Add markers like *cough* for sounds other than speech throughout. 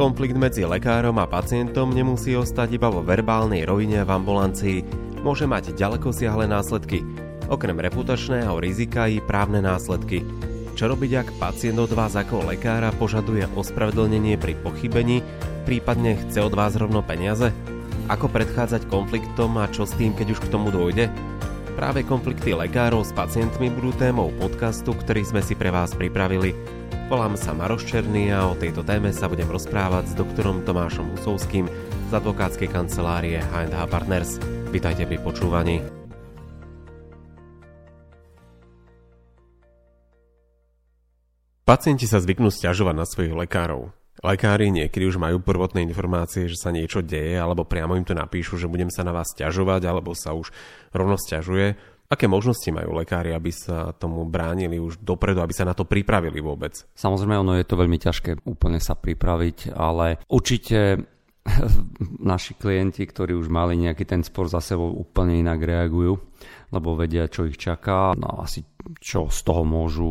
Konflikt medzi lekárom a pacientom nemusí ostať iba vo verbálnej rovine v ambulancii, môže mať ďaleko siahle následky. Okrem reputačného rizika i právne následky. Čo robiť, ak pacient od vás ako lekára požaduje ospravedlnenie pri pochybení, prípadne chce od vás rovno peniaze? Ako predchádzať konfliktom a čo s tým, keď už k tomu dôjde? Práve konflikty lekárov s pacientmi budú témou podcastu, ktorý sme si pre vás pripravili. Volám sa Maroš Černý a o tejto téme sa budem rozprávať s doktorom Tomášom Husovským z advokátskej kancelárie H&H Partners. Vítajte pri počúvaní. Pacienti sa zvyknú stiažovať na svojich lekárov. Lekári niekedy už majú prvotné informácie, že sa niečo deje, alebo priamo im to napíšu, že budem sa na vás stiažovať, alebo sa už rovno stiažuje. Aké možnosti majú lekári, aby sa tomu bránili už dopredu, aby sa na to pripravili vôbec? Samozrejme, ono je to veľmi ťažké úplne sa pripraviť, ale určite *laughs* naši klienti, ktorí už mali nejaký ten spor za sebou, úplne inak reagujú, lebo vedia, čo ich čaká, no asi čo z toho môžu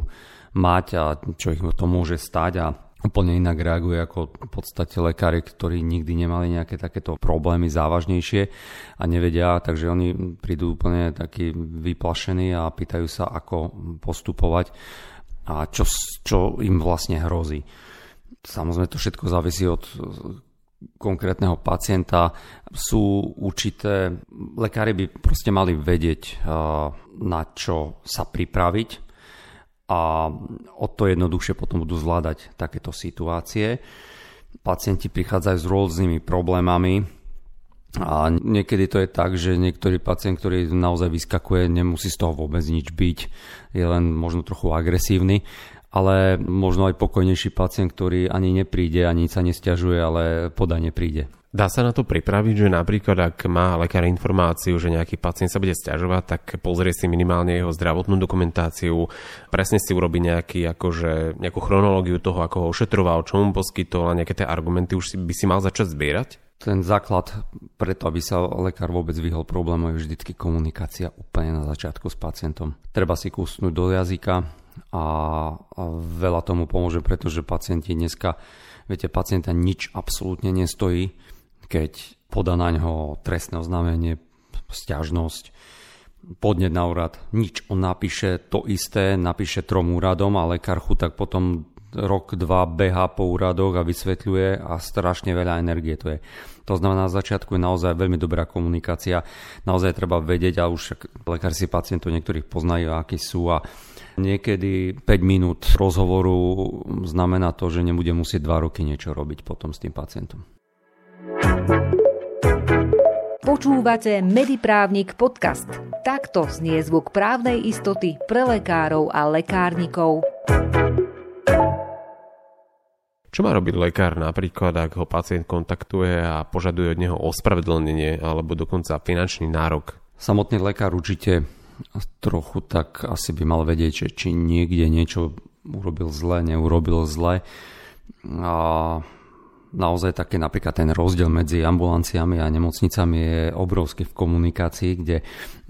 mať a čo ich to môže stať a úplne inak reaguje ako v podstate lekári, ktorí nikdy nemali nejaké takéto problémy závažnejšie a nevedia, takže oni prídu úplne takí vyplašení a pýtajú sa, ako postupovať a čo, čo im vlastne hrozí. Samozrejme to všetko závisí od konkrétneho pacienta. Sú určité, lekári by proste mali vedieť, na čo sa pripraviť, a o to jednoduchšie potom budú zvládať takéto situácie. Pacienti prichádzajú s rôznymi problémami a niekedy to je tak, že niektorý pacient, ktorý naozaj vyskakuje, nemusí z toho vôbec nič byť, je len možno trochu agresívny, ale možno aj pokojnejší pacient, ktorý ani nepríde, ani sa nestiažuje, ale podanie príde. Dá sa na to pripraviť, že napríklad ak má lekár informáciu, že nejaký pacient sa bude stiažovať, tak pozrie si minimálne jeho zdravotnú dokumentáciu, presne si urobi nejaký, akože, nejakú chronológiu toho, ako ho ošetroval, čo mu poskytol a nejaké tie argumenty už by si mal začať zbierať? Ten základ preto, aby sa lekár vôbec vyhol problému, je vždycky komunikácia úplne na začiatku s pacientom. Treba si kúsnuť do jazyka a veľa tomu pomôže, pretože pacienti dneska, viete, pacienta nič absolútne nestojí keď podá na ňo trestné oznámenie, stiažnosť, podnet na úrad, nič. On napíše to isté, napíše trom úradom a lekár tak potom rok, dva beha po úradoch a vysvetľuje a strašne veľa energie to je. To znamená, na začiatku je naozaj veľmi dobrá komunikácia, naozaj treba vedieť a už lekár si pacientov niektorých poznajú, akí sú a niekedy 5 minút rozhovoru znamená to, že nebude musieť 2 roky niečo robiť potom s tým pacientom. Počúvate Mediprávnik podcast. Takto znie zvuk právnej istoty pre lekárov a lekárnikov. Čo má robiť lekár napríklad, ak ho pacient kontaktuje a požaduje od neho ospravedlnenie alebo dokonca finančný nárok? Samotný lekár určite trochu tak asi by mal vedieť, že či niekde niečo urobil zle, neurobil zle. A naozaj také napríklad ten rozdiel medzi ambulanciami a nemocnicami je obrovský v komunikácii, kde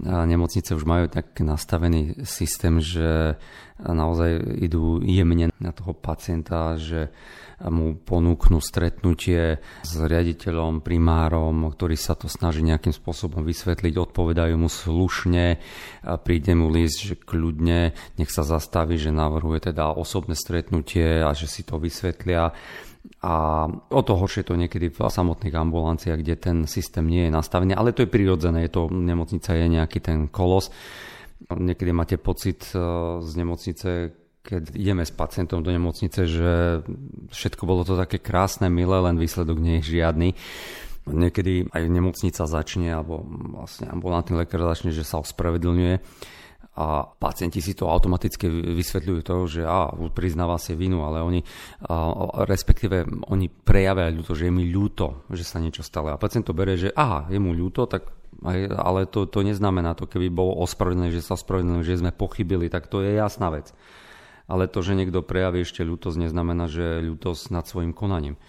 nemocnice už majú tak nastavený systém, že naozaj idú jemne na toho pacienta, že mu ponúknú stretnutie s riaditeľom, primárom, ktorý sa to snaží nejakým spôsobom vysvetliť, odpovedajú mu slušne, príde mu list, že kľudne, nech sa zastaví, že navrhuje teda osobné stretnutie a že si to vysvetlia a o to horšie to niekedy v samotných ambulanciách, kde ten systém nie je nastavený, ale to je prirodzené, je to, nemocnica je nejaký ten kolos. Niekedy máte pocit e, z nemocnice, keď ideme s pacientom do nemocnice, že všetko bolo to také krásne, milé, len výsledok nie je žiadny. Niekedy aj nemocnica začne, alebo vlastne ambulantný lekár začne, že sa ospravedlňuje a pacienti si to automaticky vysvetľujú to, že á, priznáva si vinu, ale oni, a, respektíve oni prejavia ľúto, že je mi ľúto, že sa niečo stalo. A pacient to berie, že aha, je mu ľúto, tak ale to, to neznamená to, keby bolo ospravedlnené, že sa ospravedlnili, že sme pochybili, tak to je jasná vec. Ale to, že niekto prejaví ešte ľútosť, neznamená, že ľútosť nad svojim konaním.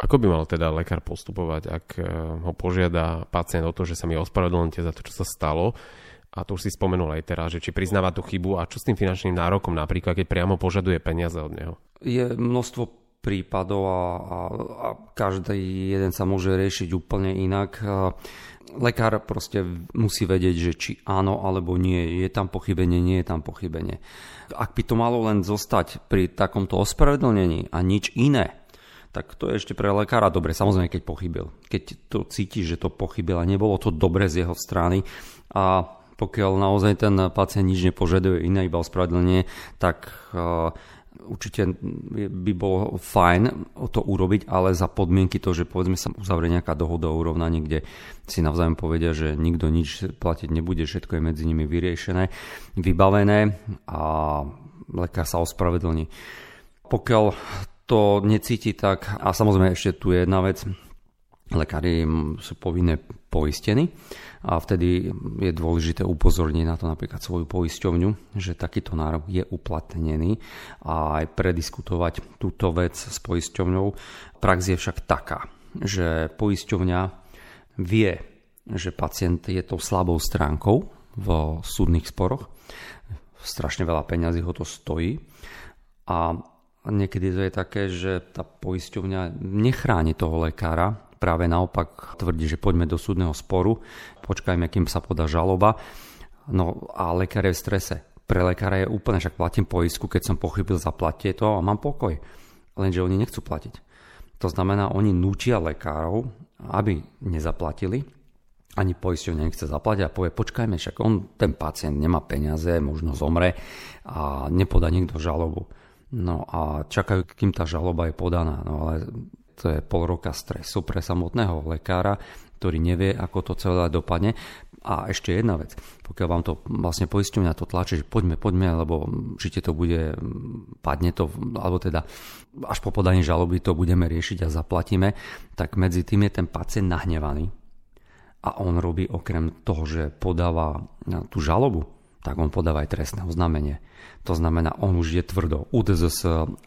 Ako by mal teda lekár postupovať, ak e, ho požiada pacient o to, že sa mi ospravedlňte za to, čo sa stalo, a to už si spomenul aj teraz, že či priznáva tú chybu a čo s tým finančným nárokom napríklad, keď priamo požaduje peniaze od neho? Je množstvo prípadov a, a, a každý jeden sa môže riešiť úplne inak. Lekár proste musí vedieť, že či áno alebo nie, je tam pochybenie, nie je tam pochybenie. Ak by to malo len zostať pri takomto ospravedlnení a nič iné, tak to je ešte pre lekára dobre, samozrejme keď pochybil. Keď to cíti, že to pochybil a nebolo to dobre z jeho strany a pokiaľ naozaj ten pacient nič nepožaduje iné, iba ospravedlenie, tak uh, určite by bolo fajn to urobiť, ale za podmienky to, že povedzme sa uzavrie nejaká dohoda o urovnaní, kde si navzájom povedia, že nikto nič platiť nebude, všetko je medzi nimi vyriešené, vybavené a lekár sa ospravedlní. Pokiaľ to necíti tak, a samozrejme ešte tu je jedna vec, lekári sú povinné poistení a vtedy je dôležité upozorniť na to napríklad svoju poisťovňu, že takýto nárok je uplatnený a aj prediskutovať túto vec s poisťovňou. Prax je však taká, že poisťovňa vie, že pacient je tou slabou stránkou v súdnych sporoch, strašne veľa peňazí ho to stojí a niekedy to je také, že tá poisťovňa nechráni toho lekára, práve naopak tvrdí, že poďme do súdneho sporu, počkajme, kým sa podá žaloba. No a lekár je v strese. Pre lekára je úplne, však platím poistku, keď som pochybil, zaplatie to a mám pokoj. Lenže oni nechcú platiť. To znamená, oni núčia lekárov, aby nezaplatili, ani poisťovňa nechce zaplatiť a povie, počkajme, však on, ten pacient nemá peniaze, možno zomre a nepodá niekto žalobu. No a čakajú, kým tá žaloba je podaná. No ale to je pol roka stresu pre samotného lekára, ktorý nevie, ako to celé dopadne. A ešte jedna vec, pokiaľ vám to vlastne poisťovňa to tlačí, že poďme, poďme, lebo určite to bude, padne to, alebo teda až po podaní žaloby to budeme riešiť a zaplatíme, tak medzi tým je ten pacient nahnevaný. A on robí okrem toho, že podáva tú žalobu, tak on podáva aj trestné oznámenie. To znamená, on už je tvrdo. UDZS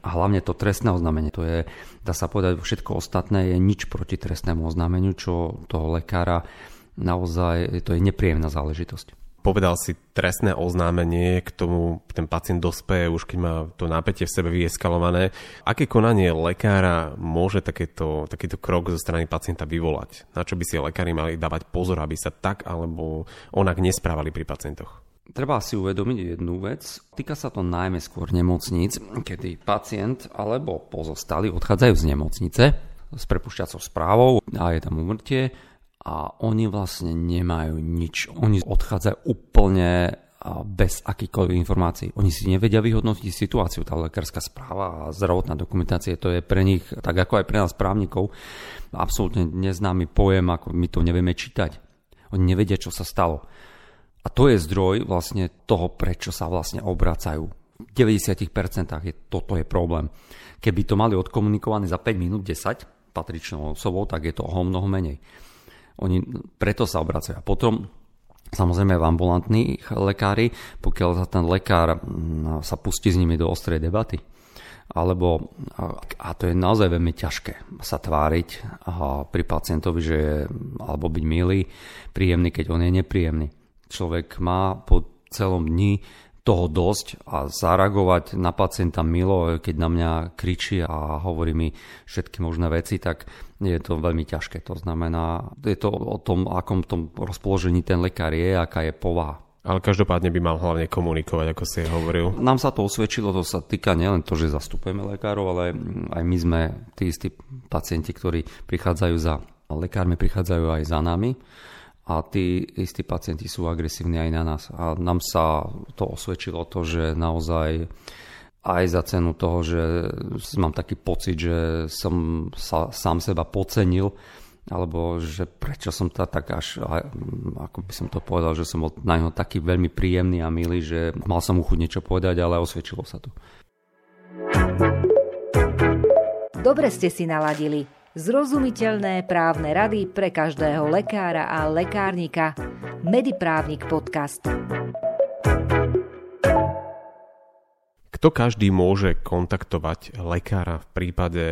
a hlavne to trestné oznámenie, to je, dá sa povedať, všetko ostatné je nič proti trestnému oznámeniu, čo toho lekára naozaj, to je nepríjemná záležitosť. Povedal si trestné oznámenie, k tomu ten pacient dospeje už keď má to nápetie v sebe vyeskalované. Aké konanie lekára môže takéto, takýto krok zo strany pacienta vyvolať? Na čo by si lekári mali dávať pozor, aby sa tak alebo onak nesprávali pri pacientoch? Treba si uvedomiť jednu vec. Týka sa to najmä skôr nemocníc, kedy pacient alebo pozostali odchádzajú z nemocnice s prepušťacou správou a je tam umrtie a oni vlastne nemajú nič. Oni odchádzajú úplne bez akýchkoľvek informácií. Oni si nevedia vyhodnotiť situáciu. Tá lekárska správa a zdravotná dokumentácia, to je pre nich, tak ako aj pre nás právnikov, absolútne neznámy pojem, ako my to nevieme čítať. Oni nevedia, čo sa stalo. A to je zdroj vlastne toho, prečo sa vlastne obracajú. V 90% je, toto je problém. Keby to mali odkomunikované za 5 minút 10 patričnou osobou, tak je to o mnoho menej. Oni preto sa obracajú. A potom samozrejme v ambulantných lekári, pokiaľ ten lekár mm, sa pustí s nimi do ostrej debaty, alebo, a to je naozaj veľmi ťažké sa tváriť pri pacientovi, že je, alebo byť milý, príjemný, keď on je nepríjemný človek má po celom dni toho dosť a zareagovať na pacienta milo, keď na mňa kričí a hovorí mi všetky možné veci, tak je to veľmi ťažké. To znamená, je to o tom, akom tom rozpoložení ten lekár je, aká je povaha. Ale každopádne by mal hlavne komunikovať, ako si hovoril. Nám sa to osvedčilo, to sa týka nielen to, že zastupujeme lekárov, ale aj my sme tí istí pacienti, ktorí prichádzajú za lekármi, prichádzajú aj za nami a tí istí pacienti sú agresívni aj na nás. A nám sa to osvedčilo to, že naozaj aj za cenu toho, že mám taký pocit, že som sa sám seba pocenil, alebo že prečo som to tak až, ako by som to povedal, že som bol na ňo taký veľmi príjemný a milý, že mal som mu chuť niečo povedať, ale osvedčilo sa to. Dobre ste si naladili. Zrozumiteľné právne rady pre každého lekára a lekárnika. Mediprávnik podcast. Kto každý môže kontaktovať lekára v prípade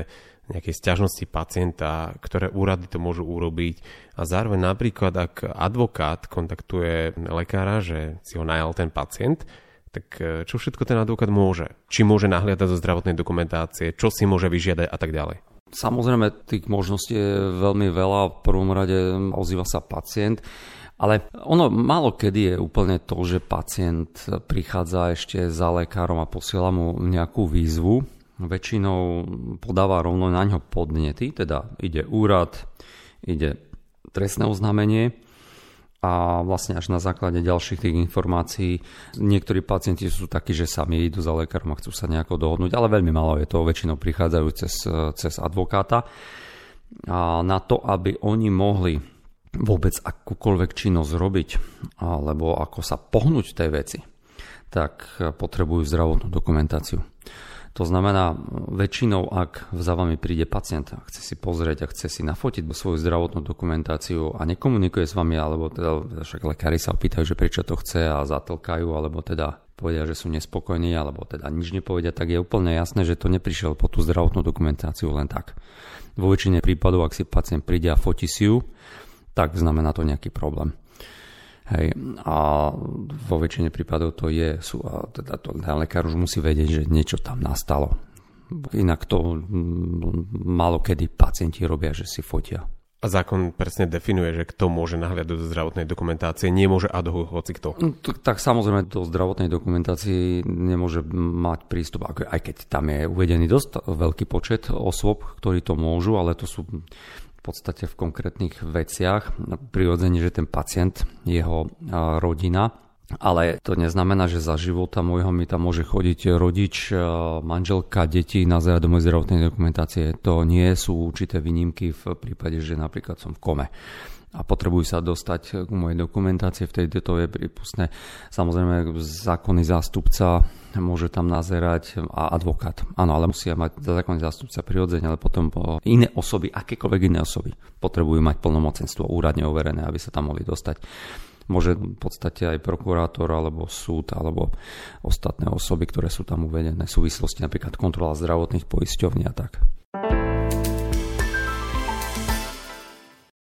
nejakej stiažnosti pacienta, ktoré úrady to môžu urobiť a zároveň napríklad, ak advokát kontaktuje lekára, že si ho najal ten pacient, Tak e, čo všetko ten advokát môže? Či môže nahliadať zo zdravotnej dokumentácie, čo si môže vyžiadať a tak ďalej? Samozrejme, tých možností je veľmi veľa. V prvom rade ozýva sa pacient. Ale ono málo kedy je úplne to, že pacient prichádza ešte za lekárom a posiela mu nejakú výzvu. Väčšinou podáva rovno na ňo podnety, teda ide úrad, ide trestné oznámenie a vlastne až na základe ďalších tých informácií niektorí pacienti sú takí, že sami idú za lekárom a chcú sa nejako dohodnúť, ale veľmi málo je to, väčšinou prichádzajú cez, cez advokáta. A na to, aby oni mohli vôbec akúkoľvek činnosť robiť, alebo ako sa pohnúť tej veci, tak potrebujú zdravotnú dokumentáciu. To znamená, väčšinou, ak za vami príde pacient a chce si pozrieť a chce si nafotiť svoju zdravotnú dokumentáciu a nekomunikuje s vami, alebo teda však lekári sa opýtajú, že prečo to chce a zatlkajú, alebo teda povedia, že sú nespokojní, alebo teda nič nepovedia, tak je úplne jasné, že to neprišiel po tú zdravotnú dokumentáciu len tak. Vo väčšine prípadov, ak si pacient príde a fotí si ju, tak znamená to nejaký problém. Hej. A vo väčšine prípadov to je, sú, a teda to, ten lekár už musí vedieť, že niečo tam nastalo. Inak to málo kedy pacienti robia, že si fotia. A zákon presne definuje, že kto môže nahliadať do zdravotnej dokumentácie, nemôže ad hoc hoci kto. No, tak samozrejme do zdravotnej dokumentácii nemôže mať prístup, aj keď tam je uvedený dosť veľký počet osôb, ktorí to môžu, ale to sú v podstate v konkrétnych veciach. Prirodzene, že ten pacient, jeho rodina, ale to neznamená, že za života môjho mi tam môže chodiť rodič, manželka, deti na do mojej zdravotnej dokumentácie. To nie sú určité výnimky v prípade, že napríklad som v kome a potrebujú sa dostať k mojej dokumentácie, vtedy to je prípustné. Samozrejme, zákonný zástupca môže tam nazerať a advokát. Áno, ale musia mať zákonný zástupca prirodzene, ale potom iné osoby, akékoľvek iné osoby potrebujú mať plnomocenstvo úradne overené, aby sa tam mohli dostať. Môže v podstate aj prokurátor alebo súd alebo ostatné osoby, ktoré sú tam uvedené v súvislosti napríklad kontrola zdravotných poisťovní a tak.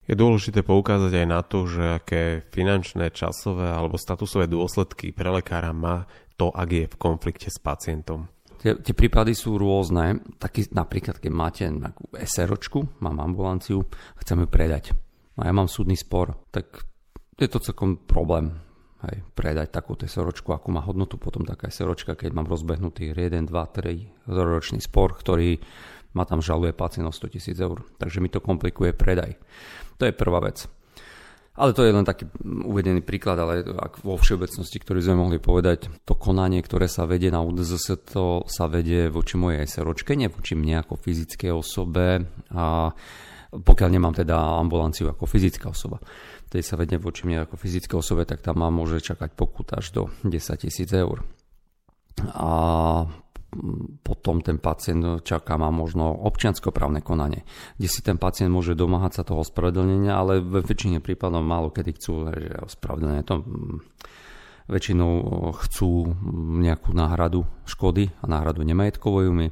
Je dôležité poukázať aj na to, že aké finančné, časové alebo statusové dôsledky pre lekára má to, ak je v konflikte s pacientom. Tie, tie prípady sú rôzne. Taký, napríklad, keď máte nejakú SROčku, mám ambulanciu, chcem ju predať. A ja mám súdny spor, tak je to celkom problém hej, predať takú SROčku, akú má hodnotu potom taká SROčka, keď mám rozbehnutý 1, 2, 3 ročný spor, ktorý ma tam žaluje pacient o 100 tisíc eur. Takže mi to komplikuje predaj. To je prvá vec. Ale to je len taký uvedený príklad, ale ak vo všeobecnosti, ktorý sme mohli povedať, to konanie, ktoré sa vedie na UDZS, to sa vedie voči mojej SROčke, nie voči mne ako fyzickej osobe, a pokiaľ nemám teda ambulanciu ako fyzická osoba. Tedy sa vedie voči mne ako fyzické osobe, tak tam má môže čakať pokut až do 10 tisíc eur. A potom ten pacient čaká, má možno občianskoprávne konanie, kde si ten pacient môže domáhať sa toho ospravedlnenia, ale ve väčšine prípadov málo kedy chcú že ospravedlnenie. To mm, väčšinou chcú nejakú náhradu škody a náhradu nemajetkovú. My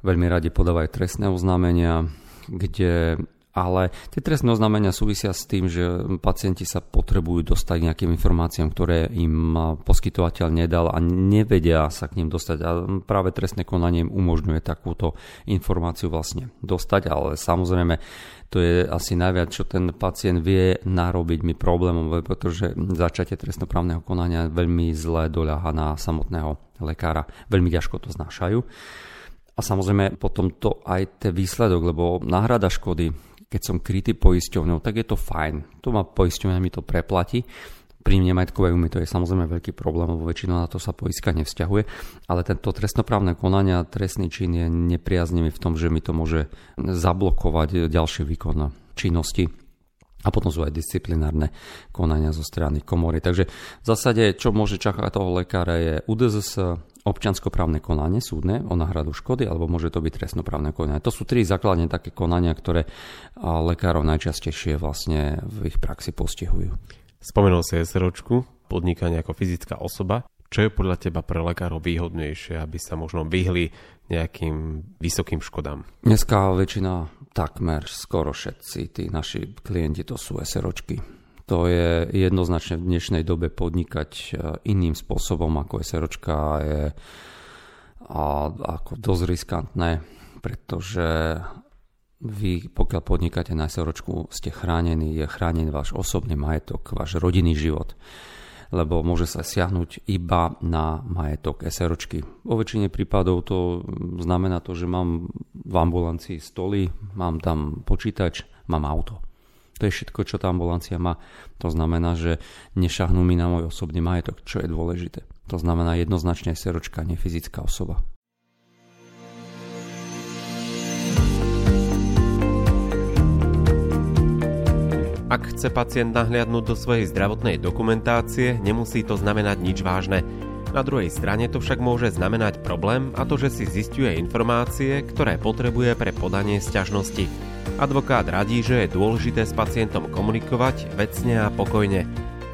veľmi radi podávajú trestné oznámenia, kde ale tie trestné oznámenia súvisia s tým, že pacienti sa potrebujú dostať nejakým informáciám, ktoré im poskytovateľ nedal a nevedia sa k ním dostať. A práve trestné konanie im umožňuje takúto informáciu vlastne dostať, ale samozrejme to je asi najviac, čo ten pacient vie narobiť mi problémom, pretože začatie trestnoprávneho konania veľmi zle doľaha na samotného lekára. Veľmi ťažko to znášajú. A samozrejme potom to aj ten výsledok, lebo náhrada škody, keď som krytý poisťovňou, tak je to fajn. To ma poisťovňa mi to preplatí. Pri nemajetkovej úmy to je samozrejme veľký problém, lebo väčšinou na to sa poiska nevzťahuje, ale tento trestnoprávne konania, trestný čin je nepriaznivý v tom, že mi to môže zablokovať ďalší výkon činnosti a potom sú aj disciplinárne konania zo strany komory. Takže v zásade, čo môže čakať toho lekára je UDZS, občianskoprávne konanie súdne o náhradu škody, alebo môže to byť trestnoprávne konanie. To sú tri základne také konania, ktoré lekárov najčastejšie vlastne v ich praxi postihujú. Spomenul si SROčku, podnikanie ako fyzická osoba. Čo je podľa teba pre lekárov výhodnejšie, aby sa možno vyhli nejakým vysokým škodám? Dneska väčšina, takmer skoro všetci tí naši klienti to sú SROčky To je jednoznačne v dnešnej dobe podnikať e, iným spôsobom ako SROčka je a ako dosť riskantné, pretože vy, pokiaľ podnikáte na SROčku, ste chránení, je chránený váš osobný majetok, váš rodinný život lebo môže sa siahnuť iba na majetok SROčky. Vo väčšine prípadov to znamená to, že mám v ambulancii stoly, mám tam počítač, mám auto. To je všetko, čo tá ambulancia má. To znamená, že nešahnú mi na môj osobný majetok, čo je dôležité. To znamená jednoznačne seročka, nie fyzická osoba. Ak chce pacient nahliadnúť do svojej zdravotnej dokumentácie, nemusí to znamenať nič vážne. Na druhej strane to však môže znamenať problém a to, že si zistuje informácie, ktoré potrebuje pre podanie sťažnosti. Advokát radí, že je dôležité s pacientom komunikovať vecne a pokojne.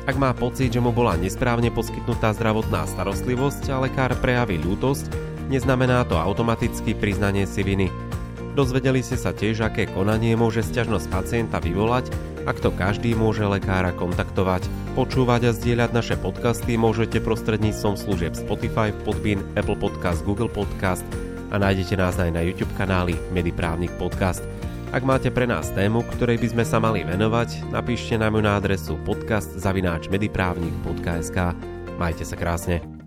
Ak má pocit, že mu bola nesprávne poskytnutá zdravotná starostlivosť a lekár prejaví ľútosť, neznamená to automaticky priznanie si viny. Dozvedeli ste sa tiež, aké konanie môže sťažnosť pacienta vyvolať, ak to každý môže lekára kontaktovať. Počúvať a zdieľať naše podcasty môžete prostredníctvom služieb Spotify, Podbean, Apple Podcast, Google Podcast a nájdete nás aj na YouTube kanáli Mediprávnik Podcast. Ak máte pre nás tému, ktorej by sme sa mali venovať, napíšte nám ju na adresu podcast.mediprávnik.sk Majte sa krásne.